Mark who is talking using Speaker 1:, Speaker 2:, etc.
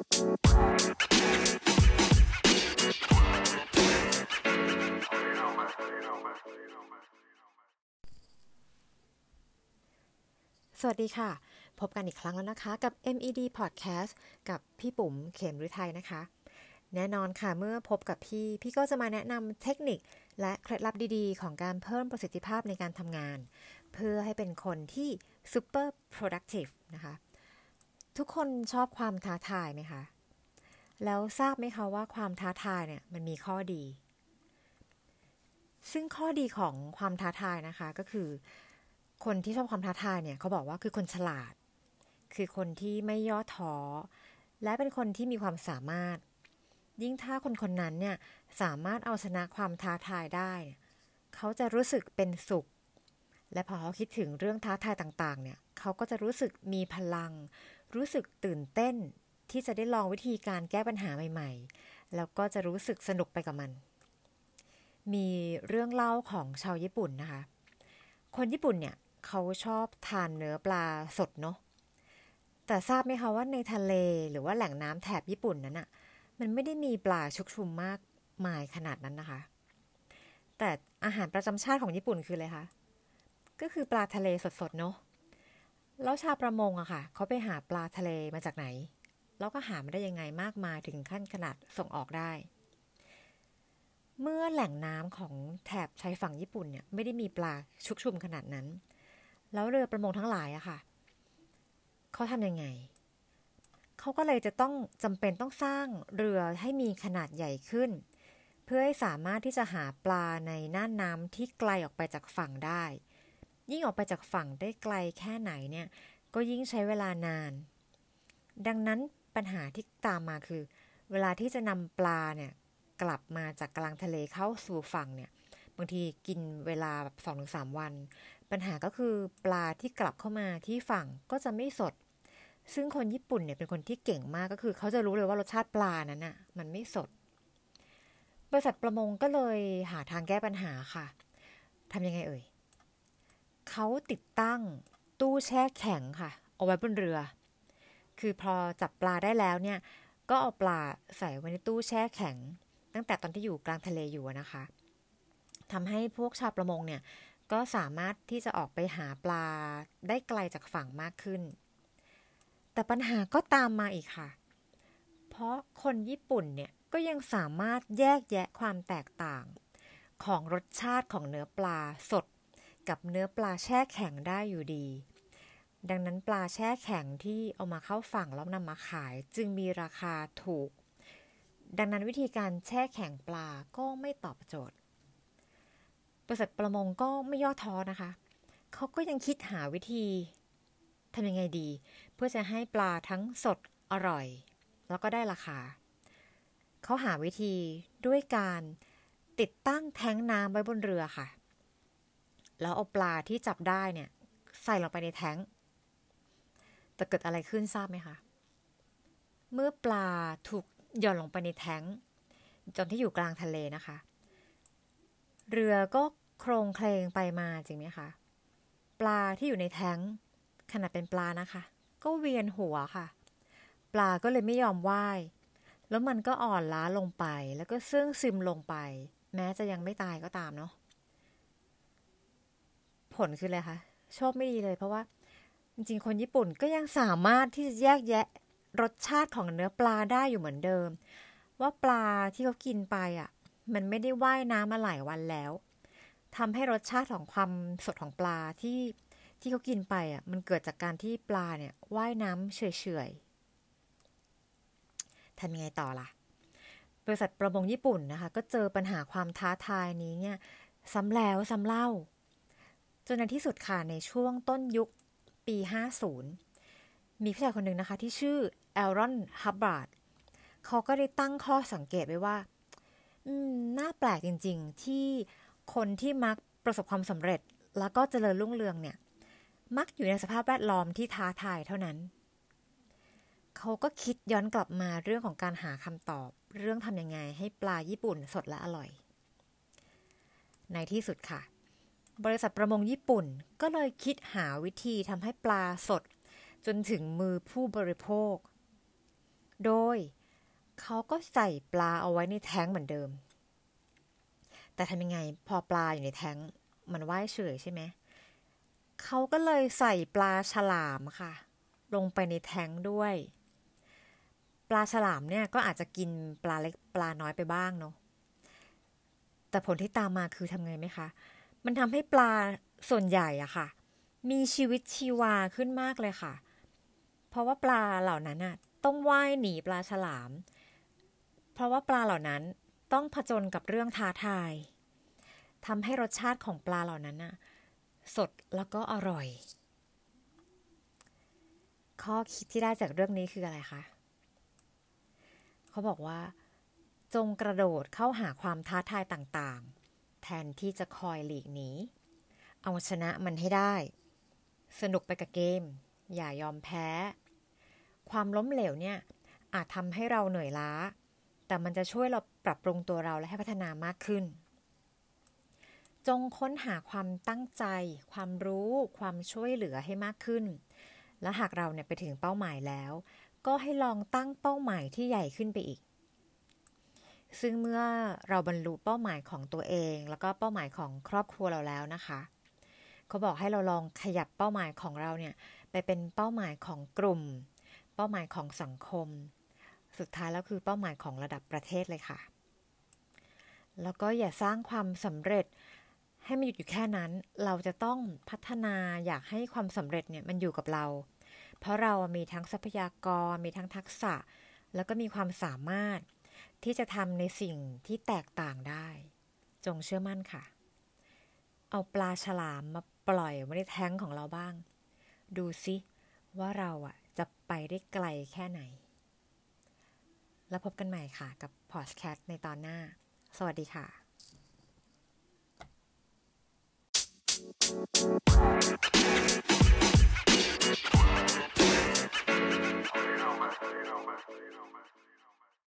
Speaker 1: สวัสดีค่ะ พบกันอีกครั้งแล้วนะคะกับ MED Podcast กับพี่ปุ๋มเขมฤทัยนะคะ แน่นอนค่ะเมื่อพบกับพี่ พี่ก็จะมาแนะนำเทคนิคและเคล็ดลับดีๆ ของการเพิ่มประสิทธิภาพในการทำงาน เพื่อให้เป็นคนที่ super productive นะคะ ทุกคนชอบความท้าทายไหมคะ แล้วทราบไหมคะว่าความท้าทายเนี่ยมันมีข้อดี ซึ่งข้อดีของความท้าทายนะคะก็คือ คนที่ชอบความท้าทายเนี่ยเขาบอกว่าคือคนฉลาด คือคนที่ไม่ย่อท้อ และเป็นคนที่มีความสามารถ ยิ่งถ้าคนคนนั้นเนี่ยสามารถเอาชนะความท้าทายได้ เขาจะรู้สึกเป็นสุข และพอเขาคิดถึงเรื่องท้าทายต่างๆ เนี่ยเขาก็จะรู้สึกมีพลัง รู้สึกตื่นเต้นที่จะได้ลองวิธีการแก้ปัญหาใหม่ ๆ แล้วก็จะรู้สึกสนุกไปกับมัน มีเรื่องเล่าของชาวญี่ปุ่นนะคะ คนญี่ปุ่นเนี่ยเขาชอบทานเนื้อปลาสดเนาะ แต่ทราบไหมคะว่าในทะเลหรือว่าแหล่งน้ำแถบญี่ปุ่นนั้นอะมันไม่ได้มีปลาชุกชุมมากมายขนาดนั้นนะคะ แต่อาหารประจำชาติของญี่ปุ่นคืออะไรคะ ก็คือปลาทะเลสดๆเนาะ แล้วชาวประมงอะค่ะ เขาไปหาปลาทะเลมาจากไหน แล้วก็หามาได้ยังไงมากมายถึงขั้นขนาดส่งออกได้ เมื่อแหล่งน้ำของแถบชายฝั่งญี่ปุ่นเนี่ยไม่ได้มีปลาชุกชุมขนาดนั้น แล้วเรือประมงทั้งหลายอะค่ะ เขาทำยังไง เขาก็เลยจะต้องจำเป็นต้องสร้างเรือให้มีขนาดใหญ่ขึ้น เพื่อให้สามารถที่จะหาปลาในน่านน้ำที่ไกลออกไปจากฝั่งได้ ยิ่งออกไปจากฝั่งได้ไกลแค่ไหนเนี่ย ก็ยิ่งใช้เวลานาน ดังนั้นปัญหาที่ตามมาคือ เวลาที่จะนำปลาเนี่ยกลับมาจากกลางทะเลเข้าสู่ฝั่งเนี่ยบางทีกินเวลาแบบสองถึงสามวัน ปัญหาก็คือปลาที่กลับเข้ามาที่ฝั่งก็จะไม่สด ซึ่งคนญี่ปุ่นเนี่ยเป็นคนที่เก่งมากก็คือ เขาจะรู้เลยว่ารสชาติปลานั้นน่ะมันไม่สด บริษัทประมงก็เลยหาทางแก้ปัญหาค่ะทำยังไงเอ่ย เขาติดตั้งตู้แช่แข็งค่ะ เอาไว้บนเรือ คือพอจับปลาได้แล้วเนี่ย ก็เอาปลาใส่ไว้ในตู้แช่แข็ง ตั้งแต่ตอนที่อยู่กลางทะเลอยู่นะคะทำให้พวกชาวประมงเนี่ย ก็สามารถที่จะออกไปหาปลาได้ไกลจากฝั่งมากขึ้น แต่ปัญหาก็ตามมาอีกค่ะ เพราะคนญี่ปุ่นเนี่ยก็ยังสามารถแยกแยะความแตกต่าง ของรสชาติของเนื้อปลาสด กับเนื้อปลาแช่แข็งได้อยู่ดี ดังนั้นปลาแช่แข็งที่เอามาเข้าฝั่งแล้วนำมาขาย จึงมีราคาถูก ดังนั้นวิธีการแช่แข็งปลาก็ไม่ตอบโจทย์บริษัทประมงก็ไม่ย่อท้อนะคะ เขาก็ยังคิดหาวิธีทำยังไงดี เพื่อจะให้ปลาทั้งสดอร่อย แล้วก็ได้ราคา เขาหาวิธีด้วยการติดตั้งแท้งน้ำไว้บนเรือค่ะ แล้วเอาปลาที่จับได้เนี่ย ใส่ลงไปในแท้งแต่เกิดอะไรขึ้นทราบไหมคะ เมื่อปลาถูกหย่อนลงไปในแท้งจนที่อยู่กลางทะเลนะคะ เรือก็โครงเคลงไปมาจริงไหมคะ ปลาที่อยู่ในแท้งขนาดเป็นปลานะคะ ก็เวียนหัวค่ะ ปลาก็เลยไม่ยอมว่ายแล้วมันก็อ่อนล้าลงไป แล้วก็ซึ่งซึมลงไป แม้จะยังไม่ตายก็ตามเนาะ ผลคืออะไรคะโชคไม่ดีเลยเพราะว่า จริงๆ คนญี่ปุ่นก็ยังสามารถที่จะแยกแยะรสชาติของเนื้อปลาได้อยู่เหมือนเดิม ว่าปลาที่เขากินไปอะ มันไม่ได้ว่ายน้ำมาหลายวันแล้วทำให้รสชาติของความสดของปลาที่ที่เขากินไปอะมันเกิดจากการที่ปลาเนี่ยว่ายน้ำเฉยๆทำยังไงต่อล่ะ บริษัทประมงญี่ปุ่นนะคะ ก็เจอปัญหาความท้าทายนี้เนี่ยซ้ำแล้วซ้ำเล่า จนในที่สุดค่ะในช่วงต้นยุคปี 50 มีผู้ชายคนหนึ่งนะคะ ที่ชื่อแอลรอนฮับบาร์ดเขาก็ได้ตั้งข้อสังเกตไว้ว่า อืม น่าแปลกจริง ๆ ที่คนที่มักประสบความสำเร็จ แล้วก็เจริญรุ่งเรืองเนี่ย มักอยู่ในสภาพแวดล้อมที่ท้าทายเท่านั้น เขาก็คิดย้อนกลับมาเรื่องของการหาคำตอบ เรื่องทำยังไงให้ปลาญี่ปุ่นสดและอร่อย ในที่สุดค่ะ บริษัทประมงญี่ปุ่นก็เลยคิดหาวิธีทำให้ปลาสด จนถึงมือผู้บริโภค โดยเขาก็ใส่ปลาเอาไว้ในแท้งเหมือนเดิม แต่ทำยังไงพอปลาอยู่ในแท้งมันว่ายเฉยใช่ไหม เขาก็เลยใส่ปลาฉลามค่ะ ลงไปในแท้งด้วย ปลาฉลามเนี่ยก็อาจจะกินปลาเล็กปลาน้อยไปบ้างเนาะ แต่ผลที่ตามมาคือทำไงไหมคะ มันทำให้ปลาส่วนใหญ่อะค่ะ มีชีวิตชีวาขึ้นมากเลยค่ะ เพราะว่าปลาเหล่านั้นอะต้องว่ายหนีปลาฉลาม เพราะว่าปลาเหล่านั้นต้องผจญกับเรื่องท้าทายทำให้รสชาติของปลาเหล่านั้นน่ะสดแล้วก็อร่อย ข้อคิดที่ได้จากเรื่องนี้คืออะไรคะ เขาบอกว่า จงกระโดดเข้าหาความท้าทายต่างๆ ทนที่จะคอยหลีกหนี เอาชนะมันให้ได้ สนุกไปกับเกม อย่ายอมแพ้ ความล้มเหลวเนี่ย อาจทำให้เราเหนื่อยล้า แต่มันจะช่วยเราปรับปรุงตัวเราและให้พัฒนามากขึ้น จงค้นหาความตั้งใจ ความรู้ ความช่วยเหลือให้มากขึ้น และหากเราเนี่ยไปถึงเป้าหมายแล้ว ก็ให้ลองตั้งเป้าหมายที่ใหญ่ขึ้นไปอีก ซึ่งเมื่อเราบรรลุเป้าหมายของตัวเอง แล้วก็เป้าหมายของครอบครัวเราแล้วนะคะ เขาบอกให้เราลองขยับเป้าหมายของเราเนี่ยไปเป็นเป้าหมายของกลุ่ม เป้าหมายของสังคม สุดท้ายแล้วคือเป้าหมายของระดับประเทศเลยค่ะ แล้วก็อย่าสร้างความสำเร็จให้มันหยุดอยู่แค่นั้น เราจะต้องพัฒนาอยากให้ความสำเร็จเนี่ยมันอยู่กับเรา เพราะเรามีทั้งทรัพยากร มีทั้งทักษะ แล้วก็มีความสามารถ ที่จะทำในสิ่งที่แตกต่างได้ จงเชื่อมั่นค่ะ เอาปลาฉลามมาปล่อยไว้ในแท้งของเราบ้าง ดูซิว่าเราอะจะไปได้ไกลแค่ไหน แล้วพบกันใหม่ค่ะกับพอดแคสต์ในตอนหน้า สวัสดีค่ะ Thank you.